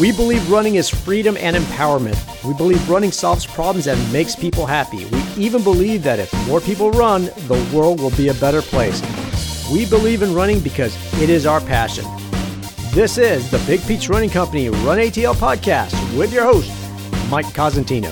We believe running is freedom and empowerment. We believe running solves problems and makes people happy. We even believe that if more people run, the world will be a better place. We believe in running because it is our passion. This is the Big Peach Running Company Run ATL podcast with your host, Mike Cosentino.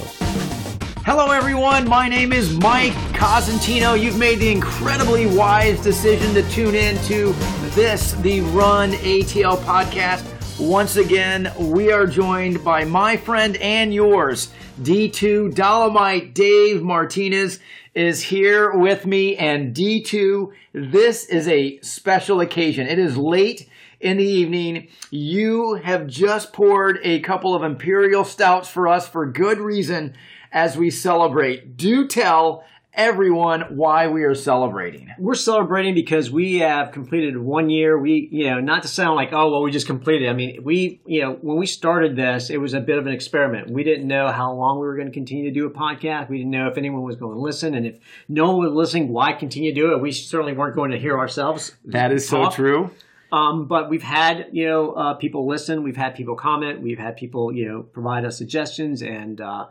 Hello, everyone. My name is Mike Cosentino. You've made the incredibly wise decision to tune in to this, the Run ATL podcast. Once again, we are joined by my friend and yours, D2 Dolomite Dave Martinez is here with me. And D2, this is a special occasion. It is late in the evening. You have just poured a couple of Imperial Stouts for us for good reason as we celebrate. Do tell everyone why we are celebrating. We're celebrating because we have completed one year. We, you know, not to sound like, oh, well, we just completed. I mean, we, you know, when we started this, it was a bit of an experiment. We didn't know how long we were going to continue to do a podcast. We didn't know if anyone was going to listen. And if no one was listening, why continue to do it? We certainly weren't going to hear ourselves. That is talk. so true. Um, but we've had, you know, uh, people listen. We've had people comment. We've had people, you know, provide us suggestions and, uh,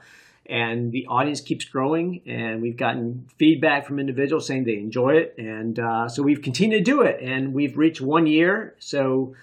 and the audience keeps growing and we've gotten feedback from individuals saying they enjoy it and uh, so we've continued to do it and we've reached one year so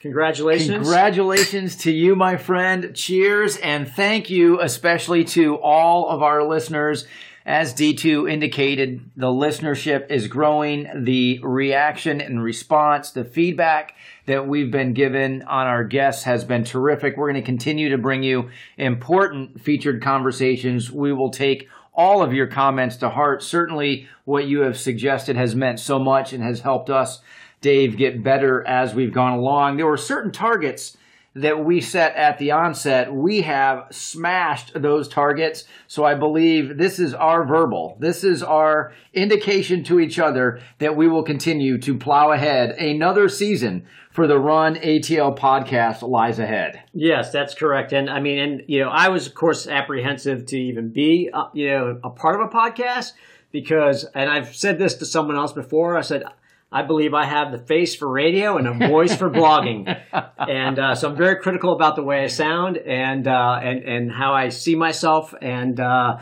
congratulations. Congratulations to you my friend. Cheers and thank you especially to all of our listeners as D2 indicated, the listenership is growing. The reaction and response, the feedback that we've been given on our guests has been terrific. We're going to continue to bring you important featured conversations. We will take all of your comments to heart. Certainly, what you have suggested has meant so much and has helped us, Dave, get better as we've gone along. There were certain targets that we set at the onset, we have smashed those targets. So I believe this is our verbal. This is our indication to each other that we will continue to plow ahead. Another season for the Run ATL podcast lies ahead. Yes, that's correct. And I mean, and you know, I was of course apprehensive to even be, uh, you know, a part of a podcast because, and I've said this to someone else before. I said I believe I have the face for radio and a voice for blogging, and uh, so I'm very critical about the way I sound and uh, and and how I see myself. And uh,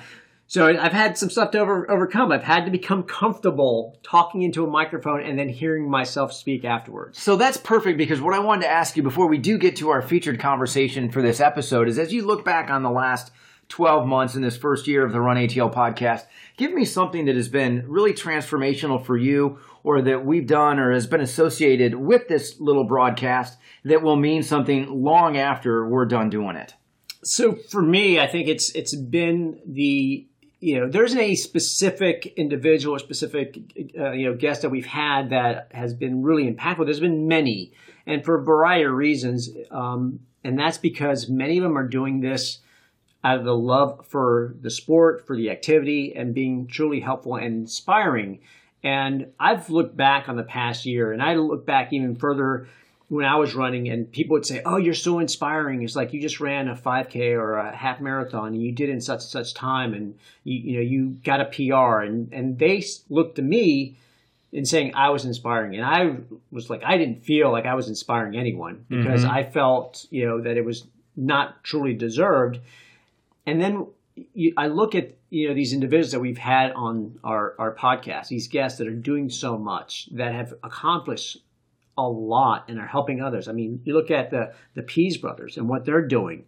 so I've had some stuff to over, overcome. I've had to become comfortable talking into a microphone and then hearing myself speak afterwards. So that's perfect because what I wanted to ask you before we do get to our featured conversation for this episode is as you look back on the last 12 months in this first year of the Run ATL podcast, give me something that has been really transformational for you or that we've done or has been associated with this little broadcast that will mean something long after we're done doing it? So for me, I think it's it's been the you know there isn't a specific individual or specific uh, you know guest that we've had that has been really impactful. There's been many, and for a variety of reasons, um, and that's because many of them are doing this out of the love for the sport, for the activity, and being truly helpful and inspiring. And I've looked back on the past year, and I look back even further when I was running, and people would say, "Oh, you're so inspiring." It's like you just ran a 5K or a half marathon, and you did it in such and such time, and you you know you got a PR, and and they looked to me in saying I was inspiring, and I was like, I didn't feel like I was inspiring anyone because mm-hmm. I felt you know that it was not truly deserved. And then you, I look at you know these individuals that we've had on our our podcast, these guests that are doing so much, that have accomplished a lot and are helping others. I mean, you look at the the Pease brothers and what they're doing.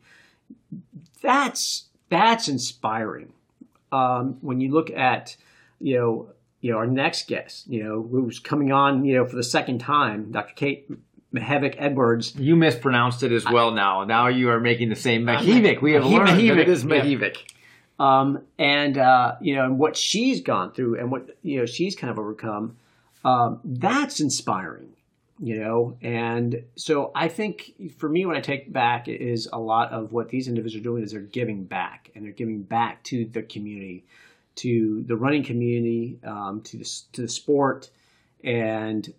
That's that's inspiring. Um, when you look at you know you know our next guest, you know who's coming on, you know for the second time, Dr. Kate Mahevik Edwards. You mispronounced it as well. now, now you are making the same Mahevik. We have learned it is Mahevik. Um, and uh, you know, and what she's gone through and what you know she's kind of overcome. Um, that's inspiring, you know. And so I think for me, when I take back, is a lot of what these individuals are doing is they're giving back, and they're giving back to the community, to the running community, um, to the to the sport, and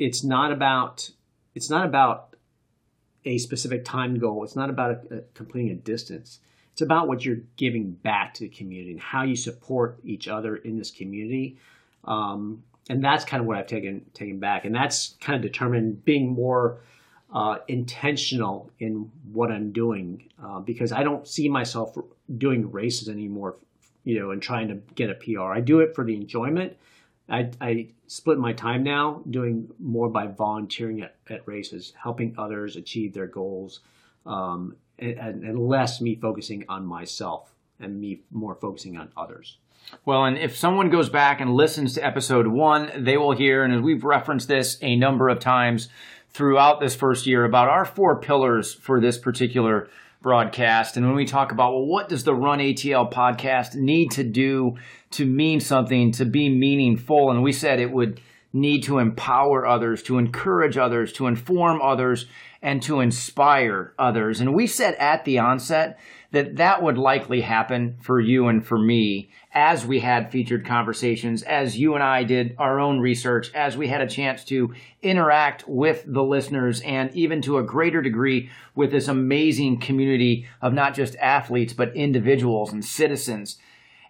it's not about it's not about a specific time goal. It's not about a, a completing a distance it's about what you're giving back to the community and how you support each other in this community. Um, and that's kind of what I've taken taken back, and that's kind of determined being more uh, intentional in what I'm doing uh, because I don't see myself doing races anymore, you know, and trying to get a PR. I do it for the enjoyment. I, I split my time now doing more by volunteering at, at races, helping others achieve their goals, um, and, and less me focusing on myself and me more focusing on others. Well, and if someone goes back and listens to episode one, they will hear, and we've referenced this a number of times throughout this first year, about our four pillars for this particular broadcast. And when we talk about, well, what does the Run ATL podcast need to do to mean something, to be meaningful? And we said it would need to empower others, to encourage others, to inform others, and to inspire others. And we said at the onset that that would likely happen for you and for me as we had featured conversations, as you and I did our own research, as we had a chance to interact with the listeners and even to a greater degree with this amazing community of not just athletes, but individuals and citizens.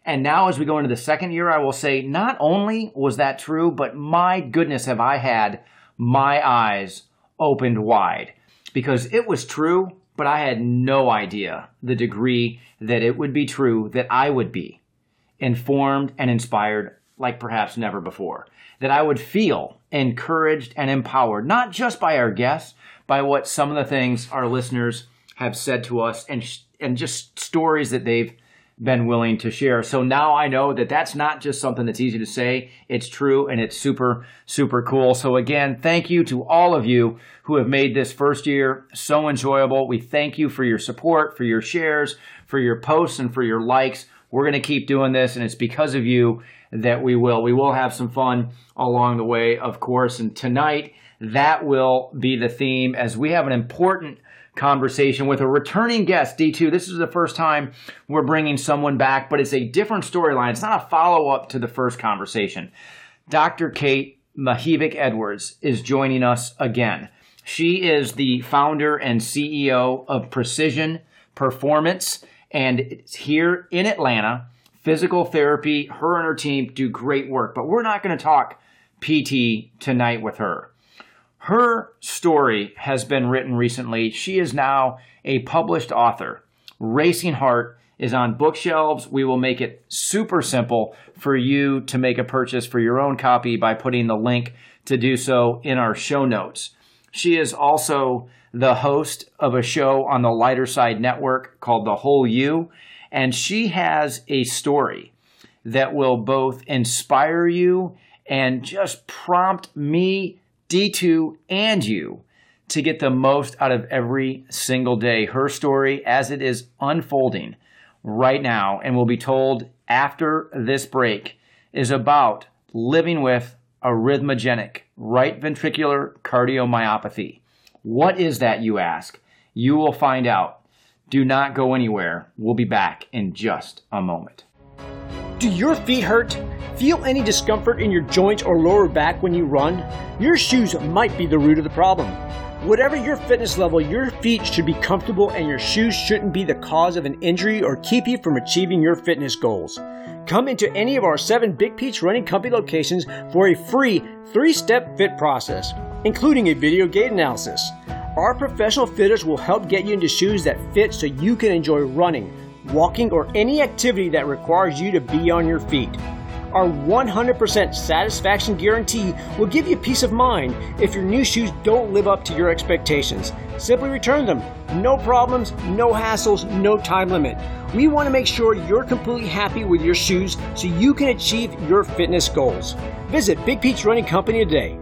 And now, as we go into the second year, I will say not only was that true, but my goodness, have I had my eyes opened wide because it was true but I had no idea the degree that it would be true that I would be informed and inspired like perhaps never before. That I would feel encouraged and empowered, not just by our guests, by what some of the things our listeners have said to us and, and just stories that they've been willing to share. So now I know that that's not just something that's easy to say. It's true and it's super, super cool. So again, thank you to all of you who have made this first year so enjoyable. We thank you for your support, for your shares, for your posts, and for your likes. We're going to keep doing this, and it's because of you that we will. We will have some fun along the way, of course. And tonight, that will be the theme as we have an important conversation with a returning guest, D2. This is the first time we're bringing someone back, but it's a different storyline. It's not a follow up to the first conversation. Dr. Kate Mihevc Edwards is joining us again. She is the founder and CEO of Precision Performance, and it's here in Atlanta. Physical therapy, her and her team do great work, but we're not going to talk PT tonight with her. Her story has been written recently. She is now a published author. Racing Heart is on bookshelves. We will make it super simple for you to make a purchase for your own copy by putting the link to do so in our show notes. She is also the host of a show on the Lighter Side Network called The Whole You, and she has a story that will both inspire you and just prompt me D2, and you to get the most out of every single day. Her story, as it is unfolding right now and will be told after this break, is about living with arrhythmogenic right ventricular cardiomyopathy. What is that, you ask? You will find out. Do not go anywhere. We'll be back in just a moment. Do your feet hurt? Feel any discomfort in your joints or lower back when you run? Your shoes might be the root of the problem. Whatever your fitness level, your feet should be comfortable and your shoes shouldn't be the cause of an injury or keep you from achieving your fitness goals. Come into any of our seven Big Peach Running Company locations for a free three step fit process, including a video gait analysis. Our professional fitters will help get you into shoes that fit so you can enjoy running walking, or any activity that requires you to be on your feet. Our 100% satisfaction guarantee will give you peace of mind if your new shoes don't live up to your expectations. Simply return them. No problems, no hassles, no time limit. We want to make sure you're completely happy with your shoes so you can achieve your fitness goals. Visit Big Peach Running Company today.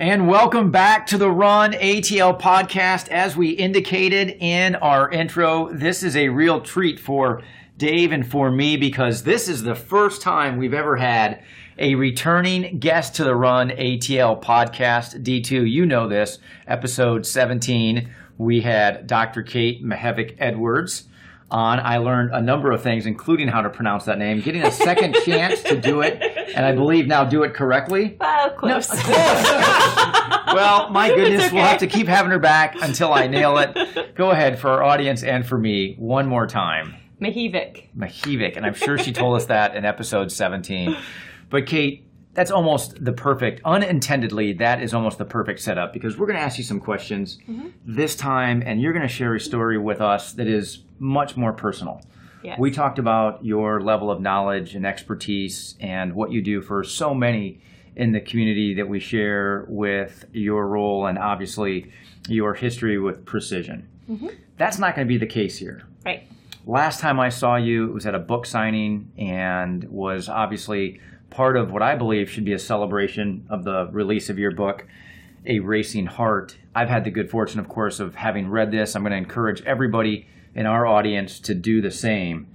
And welcome back to the Run ATL podcast. As we indicated in our intro, this is a real treat for Dave and for me because this is the first time we've ever had a returning guest to the Run ATL podcast. D2, you know this, episode 17. We had Dr. Kate Mihevc Edwards on. I learned a number of things, including how to pronounce that name, getting a second chance to do it, and I believe now do it correctly. Well, close. No, well, my goodness, okay. we'll have to keep having her back until I nail it. Go ahead for our audience and for me one more time. Mihevc. Mihevc, and I'm sure she told us that in episode 17. But Kate, that's almost the perfect, unintendedly, that is almost the perfect setup because we're going to ask you some questions this time, and you're going to share a story with us that is much more personal. Yes. We talked about your level of knowledge and expertise and what you do for so many in the community that we share with your role and obviously your history with precision. Mm-hmm. That's not going to be the case here. Right. Last time I saw you, it was at a book signing and was obviously part of what I believe should be a celebration of the release of your book, A Racing Heart. I've had the good fortune, of course, of having read this. I'm going to encourage everybody in our audience to do the same.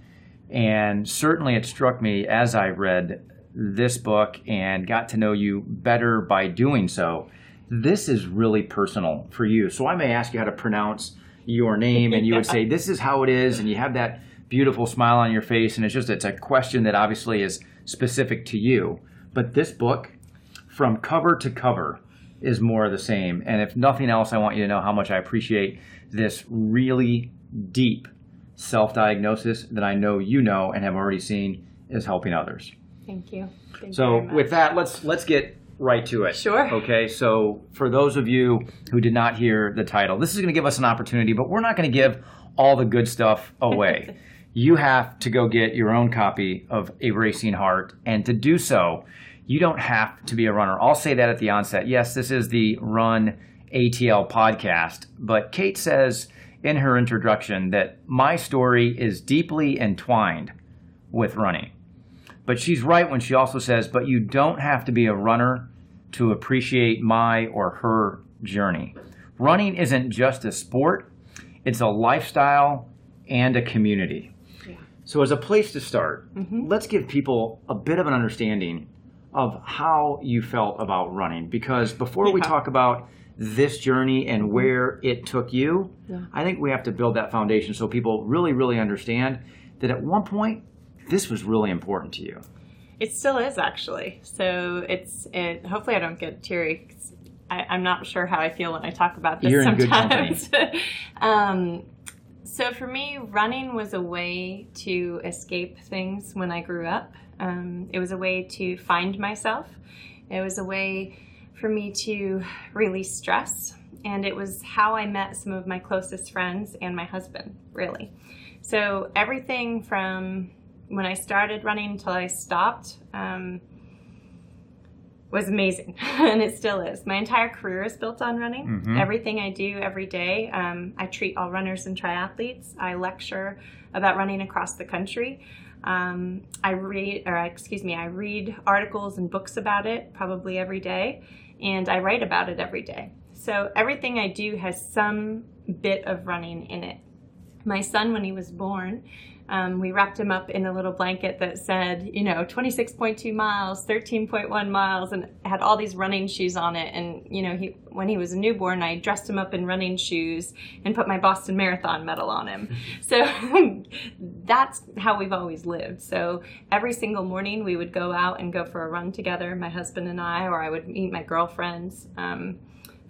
And certainly it struck me as I read this book and got to know you better by doing so. This is really personal for you. So I may ask you how to pronounce your name and you would say this is how it is and you have that beautiful smile on your face and it's just it's a question that obviously is specific to you. But this book from cover to cover is more of the same. And if nothing else, I want you to know how much I appreciate this really deep self diagnosis that I know you know and have already seen is helping others. Thank you. Thank So much. with that, let's let's get right to it. Sure. Okay. So for those of you who did not hear the title, this is going to give us an opportunity, but we're not going to give all the good stuff away. you have to go get your own copy of A Racing Heart, and to do so, you don't have to be a runner. I'll say that at the onset. Yes, this is the Run ATL podcast, but Kate says in her introduction that my story is deeply entwined with running. But she's right when she also says, but you don't have to be a runner to appreciate my or her journey. Running isn't just a sport, it's a lifestyle and a community. Yeah. So, as a place to start, mm-hmm. let's give people a bit of an understanding of how you felt about running. Because before we talk about this journey and where it took you, Yeah. I think we have to build that foundation so people really, really understand that at one point, this was really important to you. It still is actually. So it's it. Hopefully, I don't get teary. I, I'm not sure how I feel when I talk about this. You're in good sometimes. um, so for me, running was a way to escape things when I grew up. Um, it was a way to find myself. It was a way for me to release stress, and it was how I met some of my closest friends and my husband. Really. So everything from when I started running until I stopped um, was amazing, and it still is. My entire career is built on running. Mhm. Everything I do every day, um, I treat all runners and triathletes. I lecture about running across the country. Um, I read, or excuse me, I read articles and books about it probably every day, and I write about it every day. So everything I do has some bit of running in it my son when he was born um, we wrapped him up in a little blanket that said you know 26.2 miles 13.1 miles and had all these running shoes on it. And you know he when he was a newborn i dressed him up in running shoes and put my boston marathon medal on him. So that's how we've always lived. So every single morning we would go out and go for a run together my husband and i or i would meet my girlfriends um,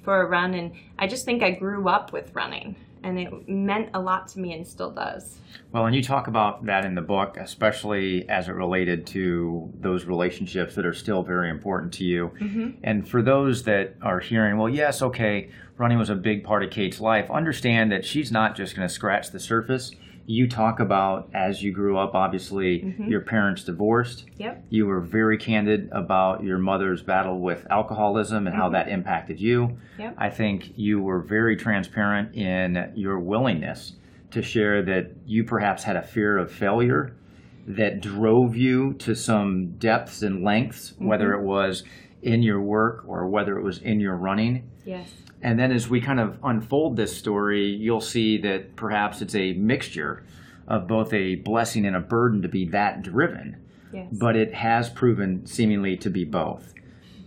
for a run. And i just think i grew up with running and it meant a lot to me and still does. Well, and you talk about that in the book, especially as it related to those relationships that are still very important to you. Mm-hmm. And for those that are hearing, well, yes, okay, running was a big part of Kate's life, understand that she's not just going to scratch the surface. You talk about as you grew up, obviously, mm-hmm. your parents divorced. Yep. You were very candid about your mother's battle with alcoholism and how mm-hmm. that impacted you. Yep. I think you were very transparent in your willingness to share that you perhaps had a fear of failure that drove you to some depths and lengths, whether mm-hmm. it was in your work or whether it was in your running. Yes. And then as we kind of unfold this story, you'll see that perhaps it's a mixture of both a blessing and a burden to be that driven Yes. but it has proven seemingly to be both.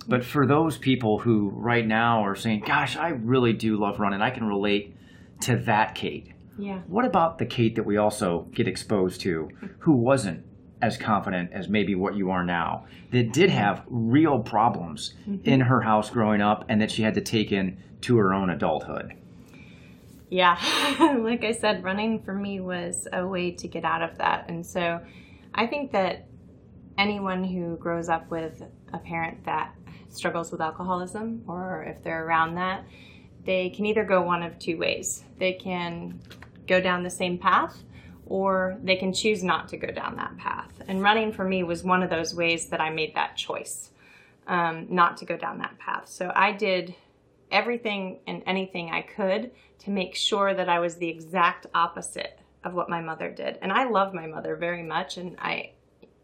But for those people who right now are saying, Gosh, I really do love running, I can relate to that Kate. yeah. What about the Kate that we also get exposed to who wasn't as confident as maybe what you are now, that did have real problems mm-hmm. in her house growing up and that she had to take in to her own adulthood? Yeah. like I said, running for me was a way to get out of that. And so I think that anyone who grows up with a parent that struggles with alcoholism or if they're around that, they can either go one of two ways. They can go down the same path or they can choose not to go down that path. And running for me was one of those ways that I made that choice um, not to go down that path. So I did everything and anything I could to make sure that I was the exact opposite of what my mother did. And I love my mother very much and I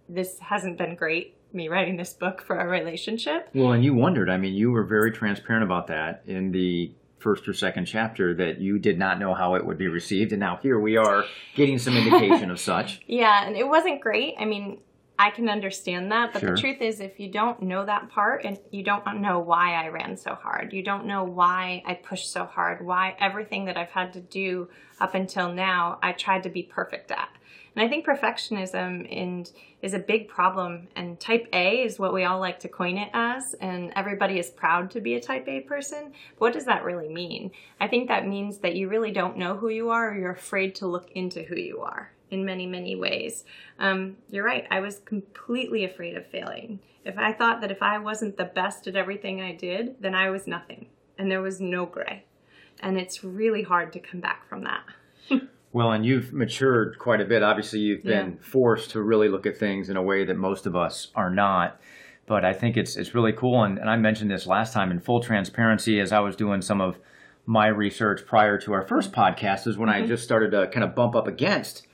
this hasn't been great me writing this book for our relationship. Well, and you wondered, I mean, you were very transparent about that in the first or second chapter that you did not know how it would be received and now here we are getting some indication of such. Yeah, and it wasn't great. I mean, I can understand that, but Sure. the truth is, if you don't know that part and you don't know why I ran so hard, you don't know why I pushed so hard, why everything that I've had to do up until now, I tried to be perfect at. And I think perfectionism is a big problem. And type A is what we all like to coin it as, and everybody is proud to be a type A person. What does that really mean? I think that means that you really don't know who you are, or you're afraid to look into who you are in many, many ways. Um, you're right. I was completely afraid of failing. If I thought that if I wasn't the best at everything I did, then I was nothing, and there was no gray. And it's really hard to come back from that. Well, and you've matured quite a bit. Obviously, you've been forced to really look at things in a way that most of us are not. But I think it's it's really cool, and, and I mentioned this last time in full transparency as I was doing some of my research prior to our first podcast is when I mm-hmm. just started to kind of bump up against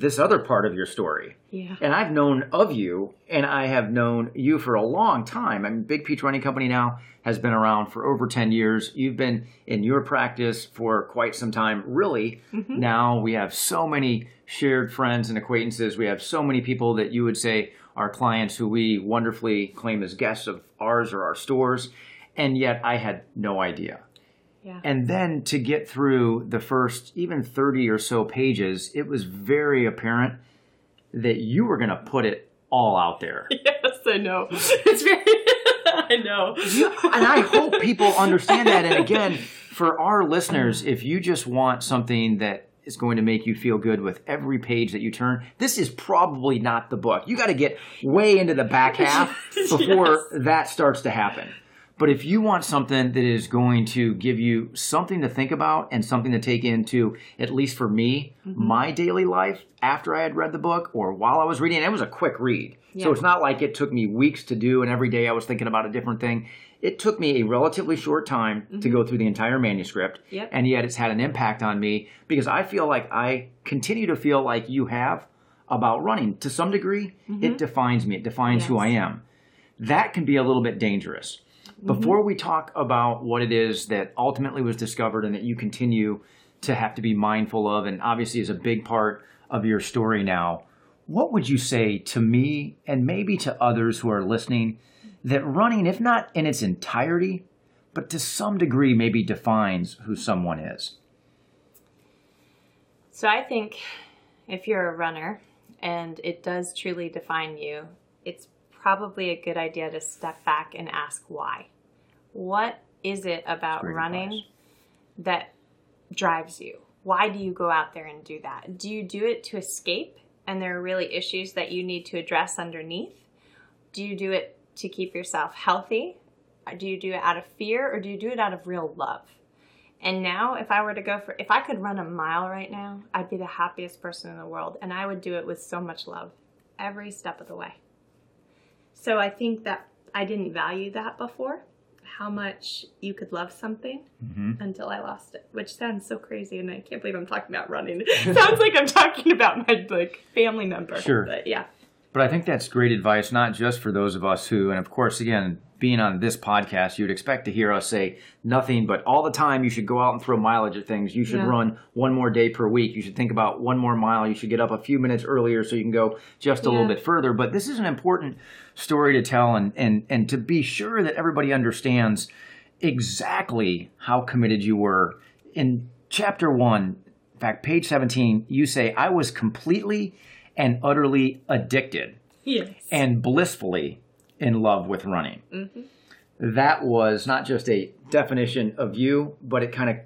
this other part of your story. Yeah. And I've known of you, and I have known you for a long time. I mean, Big Peach Running Company now has been around for over 10 years. You've been in your practice for quite some time. Really, mm-hmm. now we have so many shared friends and acquaintances. We have so many people that you would say are clients who we wonderfully claim as guests of ours or our stores. And yet I had no idea. Yeah. And then to get through the first even 30 or so pages, it was very apparent that you were going to put it all out there. Yes, I know. It's very. I know. and I hope people understand that. And again, for our listeners, if you just want something that is going to make you feel good with every page that you turn, this is probably not the book. You got to get way into the back half before that starts to happen. But if you want something that is going to give you something to think about and something to take into, at least for me, mm-hmm. my daily life after I had read the book or while I was reading it, it was a quick read. So it's not like it took me weeks to do and every day I was thinking about a different thing. It took me a relatively short time to mm-hmm. go through the entire manuscript. Yep. And yet it's had an impact on me because I feel like I continue to feel like you have about running. To some degree, it mm-hmm. defines me, it defines who I am. That can be a little bit dangerous. Mm-hmm. Before we talk about what it is that ultimately was discovered and that you continue to have to be mindful of, and obviously is a big part of your story now, what would you say to me and maybe to others who are listening that running, if not in its entirety, but to some degree maybe defines who someone is? So I think if you're a runner and it does truly define you, it's probably a good idea to step back and ask why. What is it about great running advice. that drives you? Why do you go out there and do that? Do you do it to escape and there are really issues that you need to address underneath? Do you do it to keep yourself healthy? Uh, do you do it out of fear or do you do it out of real love? And now, if I were to go for, if I could run a mile right now, I'd be the happiest person in the world. And I would do it with so much love every step of the way. So I think that I didn't value that before, how much you could love something mm-hmm. until I lost it, which sounds so crazy. And I can't believe I'm talking about running. Sounds like I'm talking about my like family member. Sure. But yeah. But I think that's great advice, not just for those of us who, and of course, again, being on this podcast, you'd expect to hear us say nothing but all the time you should go out and throw mileage at things. You should Yeah. run one more day per week. You should think about one more mile. You should get up a few minutes earlier so you can go just a little bit further. But this is an important story to tell and, and, and to be sure that everybody understands exactly how committed you were. In chapter one, in fact, page 17, you say, I was completely and utterly addicted Yes. and blissfully in love with running. Mm-hmm. That was not just a definition of you, but it kind of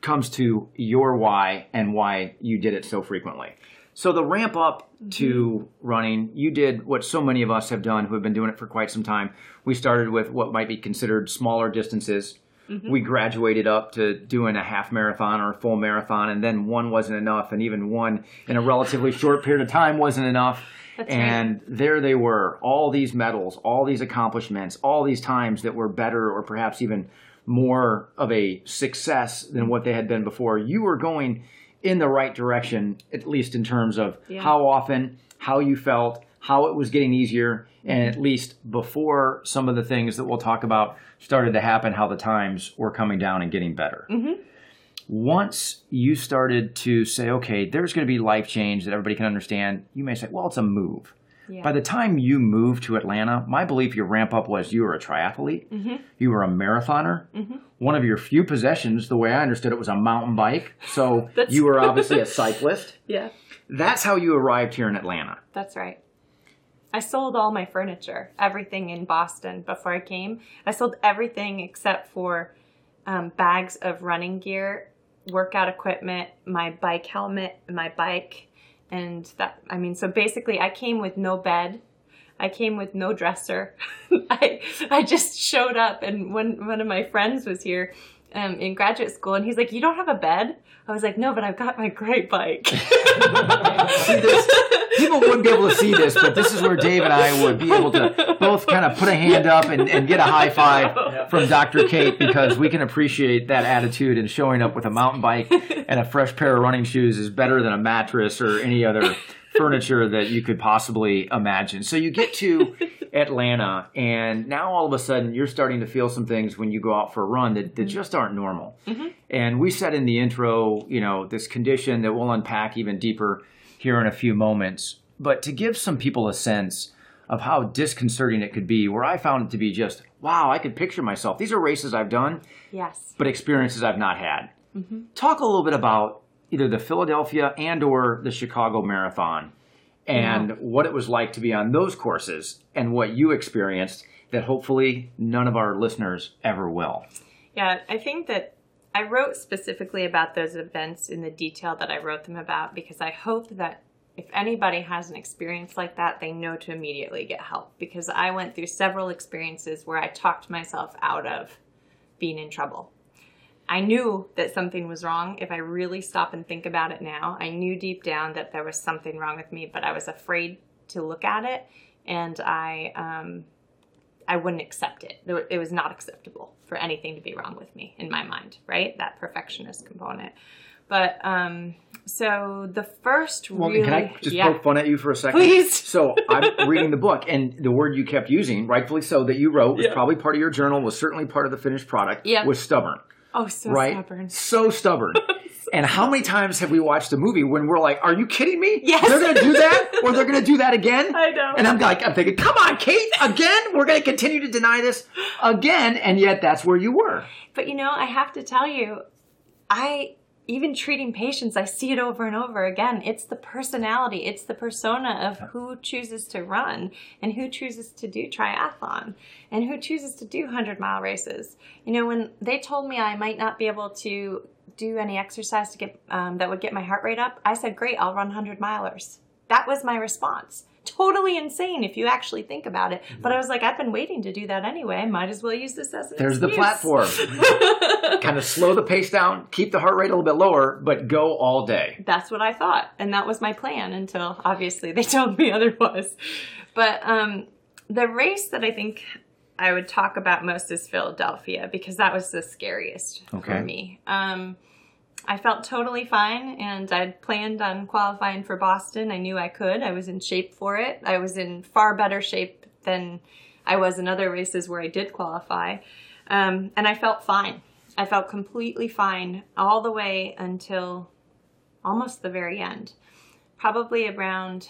comes to your why and why you did it so frequently. So the ramp up mm-hmm. to running, you did what so many of us have done who have been doing it for quite some time. We started with what might be considered smaller distances. Mm-hmm. We graduated up to doing a half marathon or a full marathon, and then one wasn't enough, and even one in a relatively short period of time wasn't enough. That's right. and there they were, all these medals, all these accomplishments, all these times that were better or perhaps even more of a success than what they had been before. You were going in the right direction, at least in terms of Yeah. how often, how you felt, how it was getting easier, and at least before some of the things that we'll talk about started to happen, how the times were coming down and getting better. Once you started to say, okay, there's going to be life change that everybody can understand, you may say, well, it's a move. Yeah. By the time you moved to Atlanta, my belief your ramp up was you were a triathlete, Mm-hmm. you were a marathoner. One of your few possessions, the way I understood it, was a mountain bike. So you were obviously a cyclist. yeah, That's how you arrived here in Atlanta. that's right. I sold all my furniture, everything in Boston before I came. I sold everything except for um, bags of running gear, workout equipment, my bike helmet, my bike, and that. I mean, so basically, I came with no bed. I came with no dresser. I I just showed up, and when one of my friends was here um, in graduate school, and he's like, "You don't have a bed?" I was like, "No, but I've got my great bike." See this? People wouldn't be able to see this, but this is where Dave and I would be able to both kind of put a hand up and, and get a high five from Dr. Kate because we can appreciate that attitude and showing up with a mountain bike and a fresh pair of running shoes is better than a mattress or any other furniture that you could possibly imagine. So you get to Atlanta, and now all of a sudden you're starting to feel some things when you go out for a run that, that mm-hmm. just aren't normal. Mm-hmm. And we said in the intro, you know, this condition that we'll unpack even deeper here in a few moments. But to give some people a sense of how disconcerting it could be, where I found it to be just, wow, I could picture myself. These are races I've done, yes. but experiences I've not had. Mm-hmm. Talk a little bit about either the Philadelphia and or the Chicago Marathon and what it was like to be on those courses and what you experienced that hopefully none of our listeners ever will. Yeah, I think that I wrote specifically about those events in the detail that I wrote them about because I hope that if anybody has an experience like that, they know to immediately get help because I went through several experiences where I talked myself out of being in trouble. I knew that something was wrong if I really stop and think about it now. I knew deep down that there was something wrong with me, but I was afraid to look at it and I um, I wouldn't accept it. It was not acceptable for anything to be wrong with me in my mind, right? That perfectionist component. But um, so the first Well, really, can I just yeah, poke fun at you for a second? Please. So I'm reading the book, and the word you kept using, rightfully so, that you wrote was Yeah. probably part of your journal, was certainly part of the finished product, Yeah. was stubborn, oh, so right? stubborn. So stubborn. and how many times have we watched a movie when we're like, "Are you kidding me? Yes. They're going to do that, or they're going to do that again?" I know. And I'm like, I'm thinking, "Come on, Kate, again? We're going to continue to deny this again?" And yet, that's where you were. But you know, I have to tell you, I even treating patients, I see it over and over again. It's the personality, it's the persona of who chooses to run and who chooses to do triathlon and who chooses to do 100 mile races. You know, when they told me I might not be able to do any exercise to get um, that would get my heart rate up, I said, "Great, I'll run 100 milers." That was my response. Totally insane if you actually think about it. But I was like, I've been waiting to do that anyway. I might as well use this as an There's the platform. kind of slow the pace down, keep the heart rate a little bit lower, but go all day. that's what I thought, and that was my plan until obviously they told me otherwise. But um, the race that I think I would talk about most is Philadelphia because that was the scariest Okay. for me. Um, I felt totally fine, and I'd planned on qualifying for Boston. I knew I could. I was in shape for it. I was in far better shape than I was in other races where I did qualify, um, and I felt fine. I felt completely fine all the way until almost the very end. Probably around,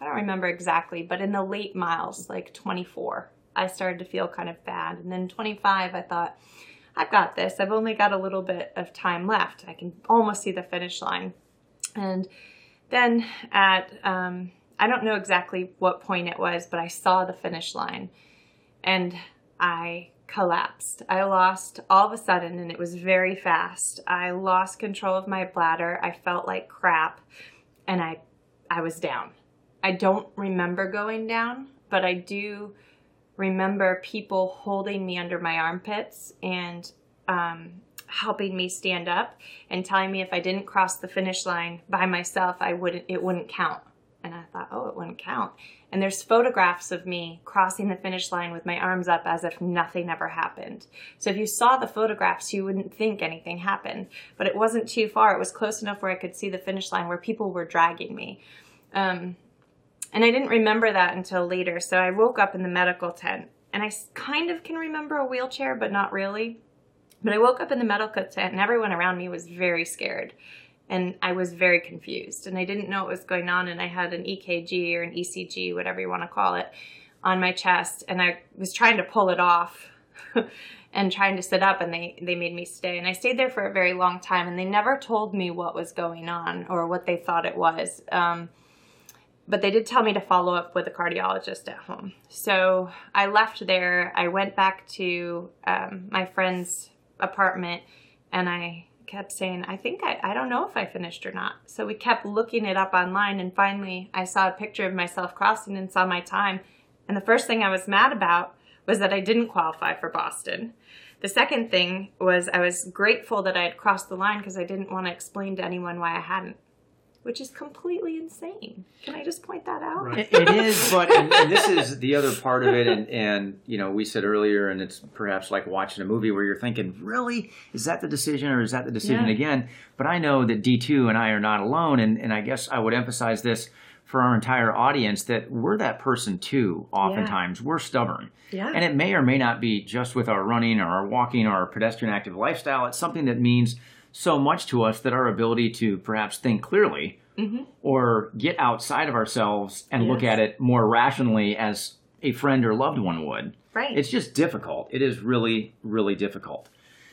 I don't remember exactly, but in the late miles, like 24, I started to feel kind of bad. And then 25, I thought, I've got this. I've only got a little bit of time left. I can almost see the finish line. And then at, um, I don't know exactly what point it was, but I saw the finish line and I collapsed. I lost all of a sudden, and it was very fast. I lost control of my bladder. I felt like crap, and I I was down. I don't remember going down, but I do remember people holding me under my armpits and um, helping me stand up and telling me if I didn't cross the finish line by myself, I wouldn't it wouldn't count. And I thought, oh, it wouldn't count. And there's photographs of me crossing the finish line with my arms up as if nothing ever happened. So if you saw the photographs, you wouldn't think anything happened. But it wasn't too far. It was close enough where I could see the finish line where people were dragging me. Um, and I didn't remember that until later. So I woke up in the medical tent and I kind of can remember a wheelchair, but not really. But I woke up in the medical tent and everyone around me was very scared and I was very confused and I didn't know what was going on and I had an EKG or an ECG, whatever you want to call it, on my chest and I was trying to pull it off and trying to sit up and they they made me stay and I stayed there for a very long time and they never told me what was going on or what they thought it was. Um, but they did tell me to follow up with a cardiologist at home. So I left there. I went back to um, my friend's apartment and I kept saying, I think I, I don't know if I finished or not. So we kept looking it up online and finally I saw a picture of myself crossing and saw my time. And the first thing I was mad about was that I didn't qualify for Boston. The second thing was I was grateful that I had crossed the line because I didn't want to explain to anyone why I hadn't which is completely insane. Can I just point that out? Right. it is, but and, and, this is the other part of it. And, and you know, we said earlier, and it's perhaps like watching a movie where you're thinking, really, is that the decision or is that the decision yeah. again? But I know that D2 and I are not alone, and, and I guess I would emphasize this for our entire audience that we're that person too. Oftentimes, yeah. we're stubborn. Yeah. And it may or may not be just with our running or our walking or our pedestrian active lifestyle. It's something that means so much to us that our ability to perhaps think clearly mm-hmm. or get outside of ourselves and yes. look at it more rationally as a friend or loved one would. Right. It's just difficult. It is really, really difficult.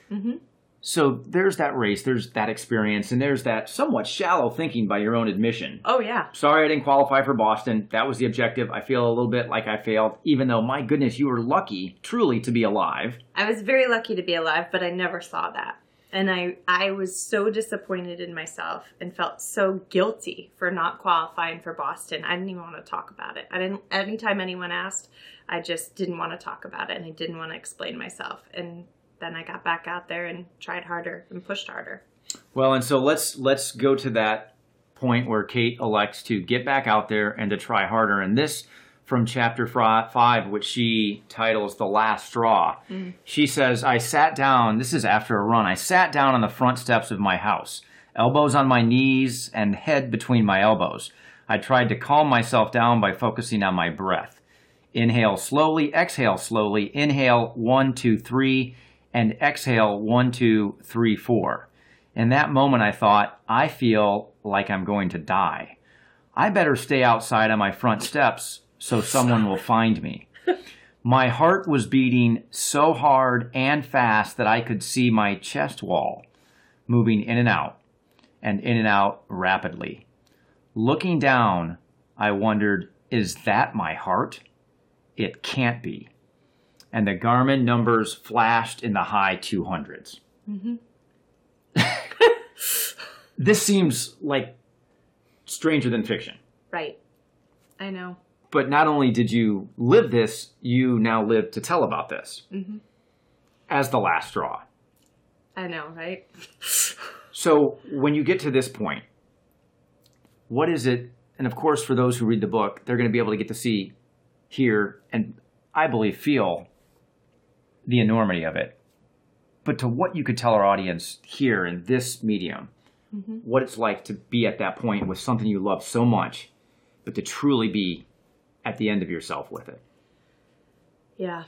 Mm-hmm. So there's that race, there's that experience, and there's that somewhat shallow thinking by your own admission. Oh, yeah. Sorry I didn't qualify for Boston. That was the objective. I feel a little bit like I failed, even though, my goodness, you were lucky, truly, to be alive. I was very lucky to be alive, but I never saw that and I I was so disappointed in myself and felt so guilty for not qualifying for Boston. I didn't even want to talk about it. I didn't anytime anyone asked, I just didn't want to talk about it and I didn't want to explain myself. And then I got back out there and tried harder and pushed harder. Well, and so let's let's go to that point where Kate elects to get back out there and to try harder. And this from chapter five, which she titles The Last Straw. Mm. She says, I sat down, this is after a run, I sat down on the front steps of my house, elbows on my knees and head between my elbows. I tried to calm myself down by focusing on my breath. Inhale slowly, exhale slowly, inhale one, two, three, and exhale one, two, three, four. In that moment, I thought, I feel like I'm going to die. I better stay outside on my front steps so someone will find me. My heart was beating so hard and fast that I could see my chest wall moving in and out and in and out rapidly. Looking down, I wondered, is that my heart? It can't be. And the Garmin numbers flashed in the high 200s. Mm-hmm. this seems like stranger than fiction. Right. I know. But not only did you live this, you now live to tell about this mm-hmm. as the last straw. I know, right? so when you get to this point, what is it? And of course, for those who read the book, they're going to be able to get to see, hear, and I believe feel the enormity of it. But to what you could tell our audience here in this medium, mm-hmm. what it's like to be at that point with something you love so much, but to truly be at the end of yourself with it. Yeah.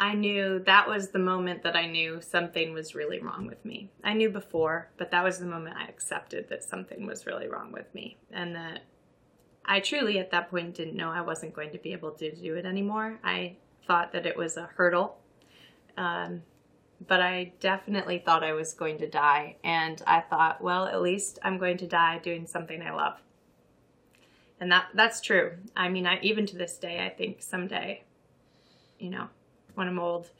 I knew that was the moment that I knew something was really wrong with me. I knew before, but that was the moment I accepted that something was really wrong with me and that I truly at that point didn't know I wasn't going to be able to do it anymore. I thought that it was a hurdle. Um, but I definitely thought I was going to die. And I thought, well, at least I'm going to die doing something I love and that that's true. I mean, I, even to this day, I think someday, you know, when I'm old,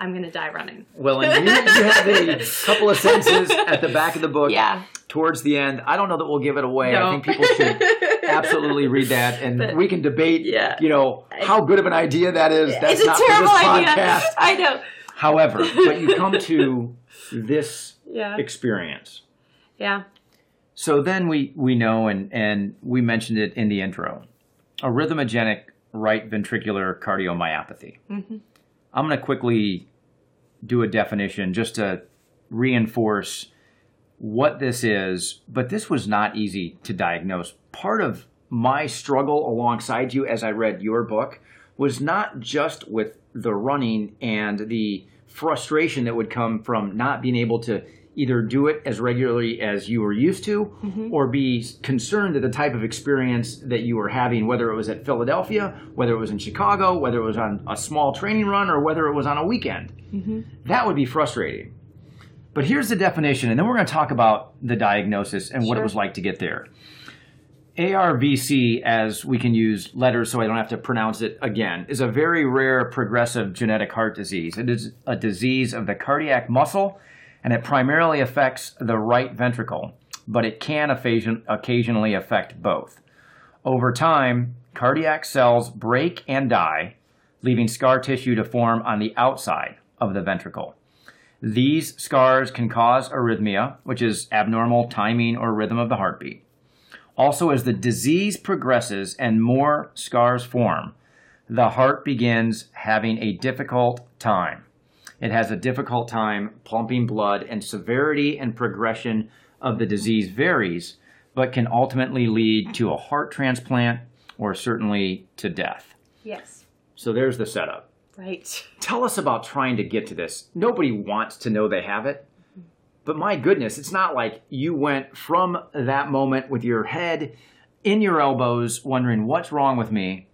I'm going to die running. Well, and you, you have a couple of sentences at the back of the book. Yeah. Towards the end, I don't know that we'll give it away. No. I think people should absolutely read that, and But- we can debate. Yeah. You know how good of an idea that is. That's it's a not terrible for this idea. podcast. I know. However, but you come to this Yeah. experience. Yeah. So then we we know, and and we mentioned it in the intro, arrhythmogenic right ventricular cardiomyopathy. Mhm. I'm going to quickly do a definition just to reinforce what this is, but this was not easy to diagnose. Part of my struggle alongside you as I read your book was not just with the running and the frustration that would come from not being able to either do it as regularly as you were used to mm-hmm. or be concerned at the type of experience that you were having, whether it was at Philadelphia, whether it was in Chicago, whether it was on a small training run, or whether it was on a weekend. Mm-hmm. That would be frustrating. But here's the definition, and then we're going to talk about the diagnosis and what it was like to get there. ARVC, as we can use letters so I don't have to pronounce it again, is a very rare progressive genetic heart disease. It is a disease of the cardiac muscle, and it primarily affects the right ventricle, but it can occasion- occasionally affect both. Over time, cardiac cells break and die, leaving scar tissue to form on the outside of the ventricle. These scars can cause arrhythmia, which is abnormal timing or rhythm of the heartbeat. Also, as the disease progresses and more scars form, the heart begins having a difficult time. It has a difficult time pumping blood, and severity and progression of the disease varies, but can ultimately lead to a heart transplant or certainly to death. Yes. So there's the setup. Right. Tell us about trying to get to this. Nobody wants to know they have it. But my goodness, it's not like you went from that moment with your head in your elbows, wondering what's wrong with me,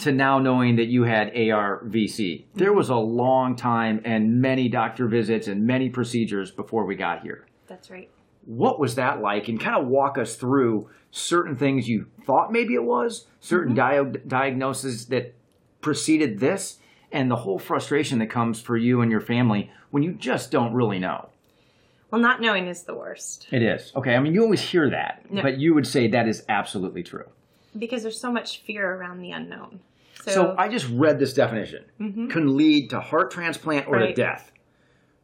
to now knowing that you had ARVC. There was a long time and many doctor visits and many procedures before we got here. That's right. What was that like? And kind of walk us through certain things you thought maybe it was, certain mm-hmm. dia- diagnoses that preceded this, and the whole frustration that comes for you and your family when you just don't really know. Well, not knowing is the worst It is. Okay, I mean, you always hear that, No. but you would say that is absolutely true. because there's so much fear around the unknown. So, So, I just read this definition can lead to heart transplant or to death.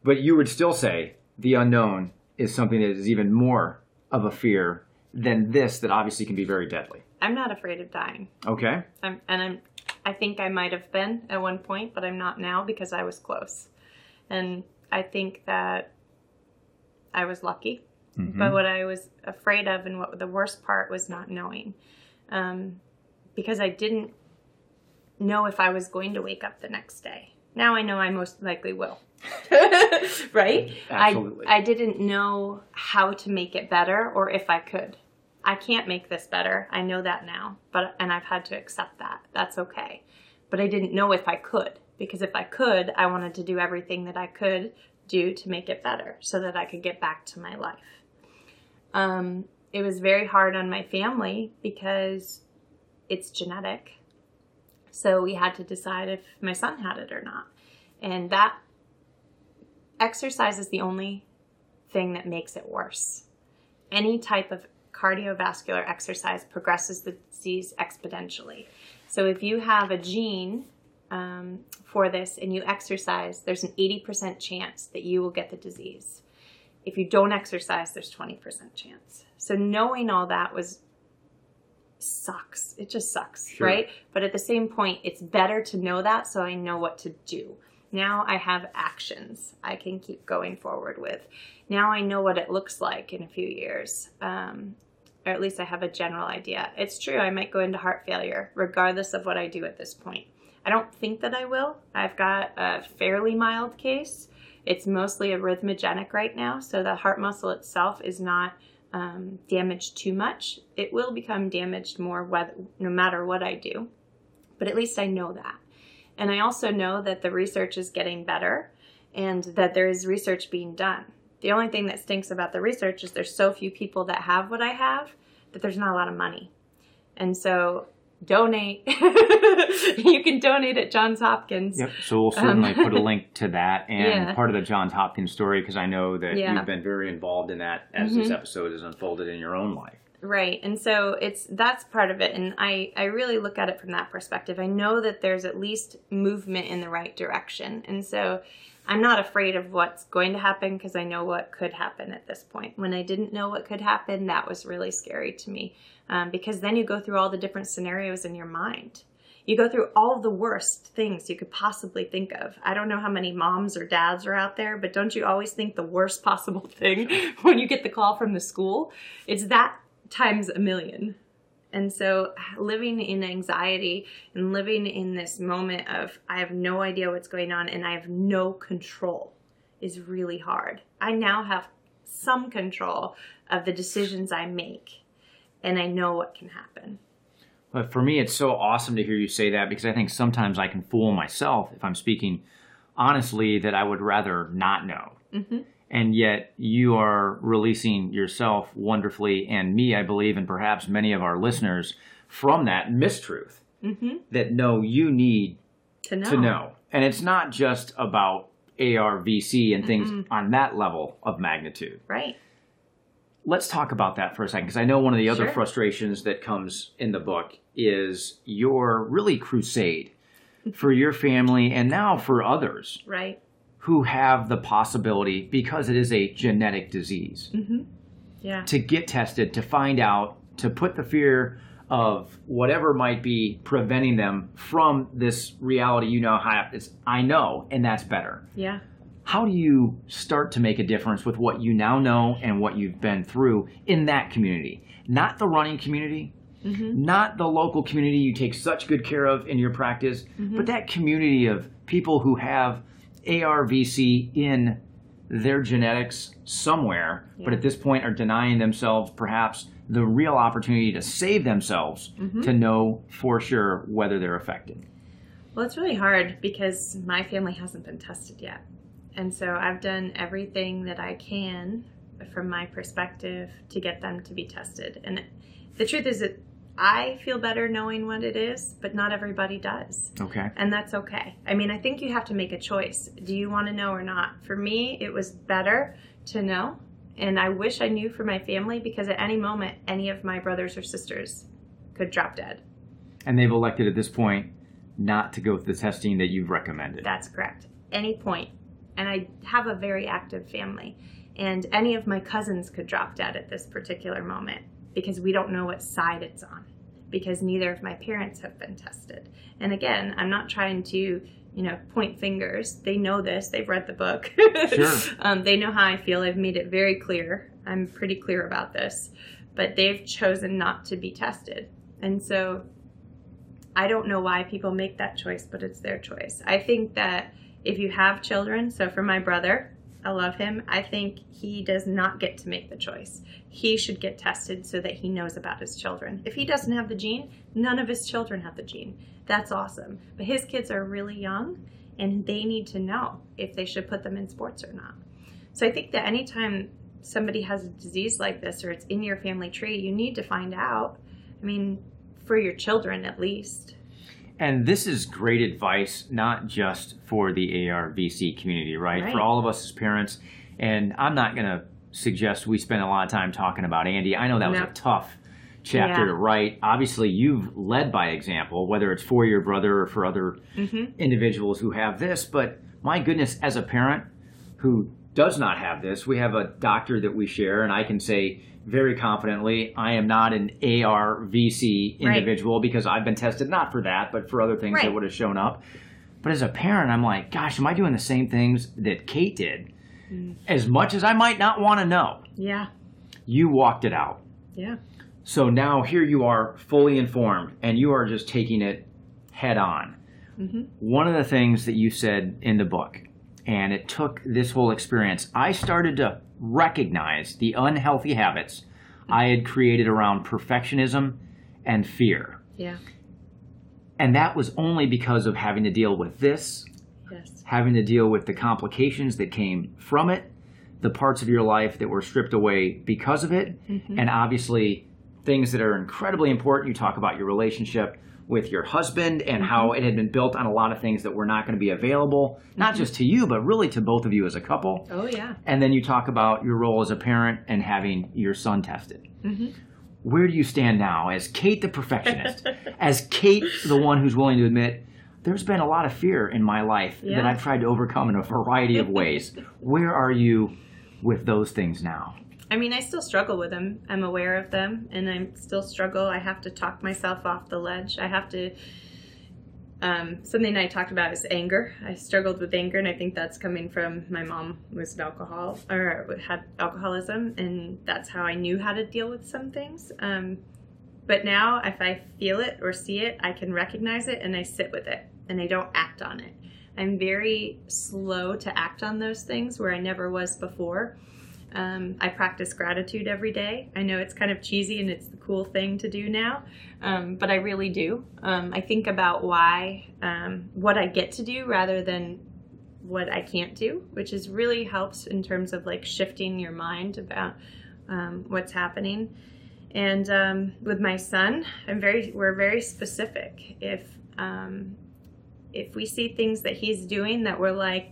But you would still say the unknown is something that is even more of a fear than this that obviously can be very deadly. I'm not afraid of dying. Okay? I'm, and I'm, I think I might have been at one point, but I'm not now because I was close. And I think that I was lucky. But what I was afraid of and what the worst part was not knowing. Um, because I didn't know if I was going to wake up the next day. Now I know I most likely will. right? Absolutely. I, I didn't know how to make it better or if I could. I can't make this better. I know that now, but and I've had to accept that. That's okay. But I didn't know if I could because if I could, I wanted to do everything that I could do to make it better so that I could get back to my life. Um, it was very hard on my family because it's genetic. So we had to decide if my son had it or not. And that exercise is the only thing that makes it worse. Any type of cardiovascular exercise progresses the disease exponentially. So if you have a gene um, for this and you exercise, there's an 80% chance that you will get the disease. If you don't exercise, there's 20% chance. So knowing all that was sucks. It just sucks, Sure. right? But at the same point, it's better to know that so I know what to do. Now I have actions I can keep going forward with. Now I know what it looks like in a few years. Um, or at least I have a general idea. It's true, I might go into heart failure regardless of what I do at this point. I don't think that I will. I've got a fairly mild case. It's mostly arrhythmogenic right now, so the heart muscle itself is not um, damaged too much. It will become damaged more whether, no matter what I do, but at least I know that. And I also know that the research is getting better and that there is research being done. The only thing that stinks about the research is there's so few people that have what I have that there's not a lot of money. And so donate. you can donate at Johns Hopkins. Yep. So we'll certainly Um, put a link to that and Yeah. part of the Johns Hopkins story because I know that Yeah. you've been very involved in that as this Mhm. episode has unfolded in your own life. Right. And so it's that's part of it and I I really look at it from that perspective. I know that there's at least movement in the right direction. And so I'm not afraid of what's going to happen because I know what could happen at this point. When I didn't know what could happen, that was really scary to me um, because then you go through all the different scenarios in your mind. You go through all the worst things you could possibly think of. I don't know how many moms or dads are out there, but don't you always think the worst possible thing when you get the call from the school? It's that times a million. And so living in anxiety and living in this moment of I have no idea what's going on and I have no control is really hard. I now have some control of the decisions I make and I know what can happen. But for me, it's so awesome to hear you say that because I think sometimes I can fool myself if I'm speaking honestly that I would rather not know. Mm-hmm. And yet you are releasing yourself wonderfully, and me, I believe, and perhaps many of our listeners from that mistruth Mm-hmm. that no, you need To know. to know. And it's not just about ARVC and things on that level of magnitude. Right. Let's talk about that for a second, because I know one of the other Sure. frustrations that comes in the book is your really crusade for your family and now for others Right. who have the possibility, because it is a genetic disease, Mm-hmm. Yeah. to get tested, to find out, to put the fear of whatever might be preventing them from this reality you know how it's I know and that's better. Yeah. How do you start to make a difference with what you now know and what you've been through in that community? Not the running community, Mm-hmm. not the local community you take such good care of in your practice, Mm-hmm. but that community of people who have ARVC in their genetics somewhere, but at this point are denying themselves perhaps the real opportunity to save themselves Mm-hmm. to know for sure whether they're affected. Well, it's really hard because my family hasn't been tested yet. And so I've done everything that I can from my perspective to get them to be tested. And the truth is that I feel better knowing what it is, but not everybody does. Okay. And that's okay. I mean, I think you have to make a choice. Do you want to know or not? For me, it was better to know. And I wish I knew for my family because at any moment, any of my brothers or sisters could drop dead. And they've elected at this point not to go with the testing that you've recommended. That's correct. Any point. And I have a very active family. And any of my cousins could drop dead at this particular moment because we don't know what side it's on. Because neither of my parents have been tested. And again, I'm not trying to, you know, point fingers. They know this. They've read the book. Sure. um, they know how I feel. I've made it very clear. I'm pretty clear about this. But they've chosen not to be tested. And so I don't know why people make that choice, but it's their choice. I think that if you have children, so for my brother, I love him. I think he does not get to make the choice. He should get tested so that he knows about his children. If he doesn't have the gene, none of his children have the gene. That's awesome. But his kids are really young and they need to know if they should put them in sports or not. So I think that anytime somebody has a disease like this or it's in your family tree, you need to find out. I mean, for your children at least. And this is great advice, not just for the ARVC community, right? Right. For all of us as parents. And I'm not going to suggest we spend a lot of time talking about Andy. I know that was a tough chapter Yeah. to write. Obviously, you've led by example, whether it's for your brother or for other Mm-hmm. individuals who have this. But my goodness, as a parent who does not have this, we have a doctor that we share, and I can say very confidently, I am not an ARVC Right. individual because I've been tested not for that, but for other things that would have shown up. But as a parent, I'm like, gosh, am I doing the same things that Kate did? Mm. As much as I might not want to know, Yeah. you walked it out. Yeah. So now here you are fully informed and you are just taking it head on. Mm-hmm. One of the things that you said in the book, and it took this whole experience, I started to recognize the unhealthy habits I had created around perfectionism and fear. Yeah. And that was only because of having to deal with this, Yes. having to deal with the complications that came from it, the parts of your life that were stripped away because of it, Mm-hmm. and obviously things that are incredibly important. You talk about your relationship with your husband and how Mm-hmm. it had been built on a lot of things that were not going to be available, not just to you, but really to both of you as a couple. Oh yeah. And then you talk about your role as a parent and having your son tested. Mm-hmm. where do you stand now as Kate the perfectionist, as Kate the one who's willing to admit there's been a lot of fear in my life Yeah. that I've tried to overcome in a variety of ways. where are you with those things now? I mean, I still struggle with them. I'm aware of them, and I still struggle. I have to talk myself off the ledge. I have to. Um, something I talked about is anger. I struggled with anger, and I think that's coming from my mom was an alcohol or had alcoholism, and that's how I knew how to deal with some things. Um, but now, if I feel it or see it, I can recognize it and I sit with it, and I don't act on it. I'm very slow to act on those things where I never was before. Um, I practice gratitude every day. I know it's kind of cheesy and it's the cool thing to do now, um, but I really do. Um, I think about why, um, what I get to do rather than what I can't do, which is really helps in terms of like shifting your mind about um, what's happening. And um, with my son, I'm very we're very specific. If if we see things that he's doing that we're like,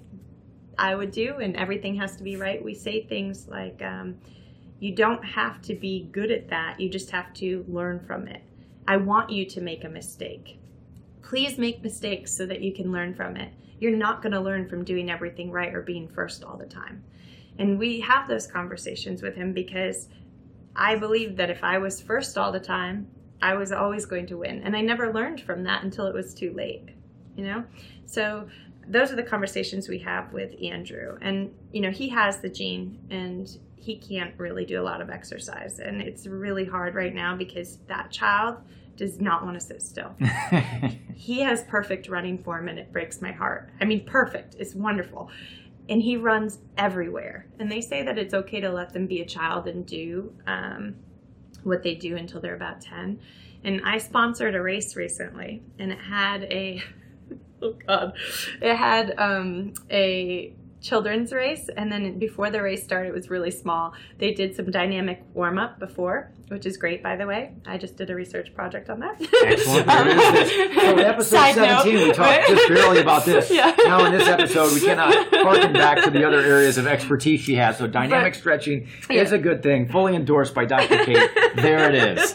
I would do, and everything has to be right, we say things like, um, You don't have to be good at that, you just have to learn from it. I want you to make a mistake. Please make mistakes so that you can learn from it. You're not going to learn from doing everything right or being first all the time. And we have those conversations with him because I believed that if I was first all the time, I was always going to win. And I never learned from that until it was too late, you know? So those are the conversations we have with Andrew. And, you know, he has the gene and he can't really do a lot of exercise. And it's really hard right now because that child does not want to sit still. He has perfect running form and it breaks my heart. I mean, perfect. It's wonderful. And he runs everywhere. And they say that it's okay to let them be a child and do um, what they do until they're about 10. And I sponsored a race recently and it had a, oh God, it had um, a children's race. And then before the race started, it was really small. They did some dynamic warm up before, which is great, by the way. I just did a research project on that. Excellent. There it is. So in episode Side note. 17, we talked just barely about this. Yeah. Now in this episode, we cannot harken back to the other areas of expertise she has. So dynamic But- stretching Yeah. is a good thing. Fully endorsed by Dr. Kate. there it is.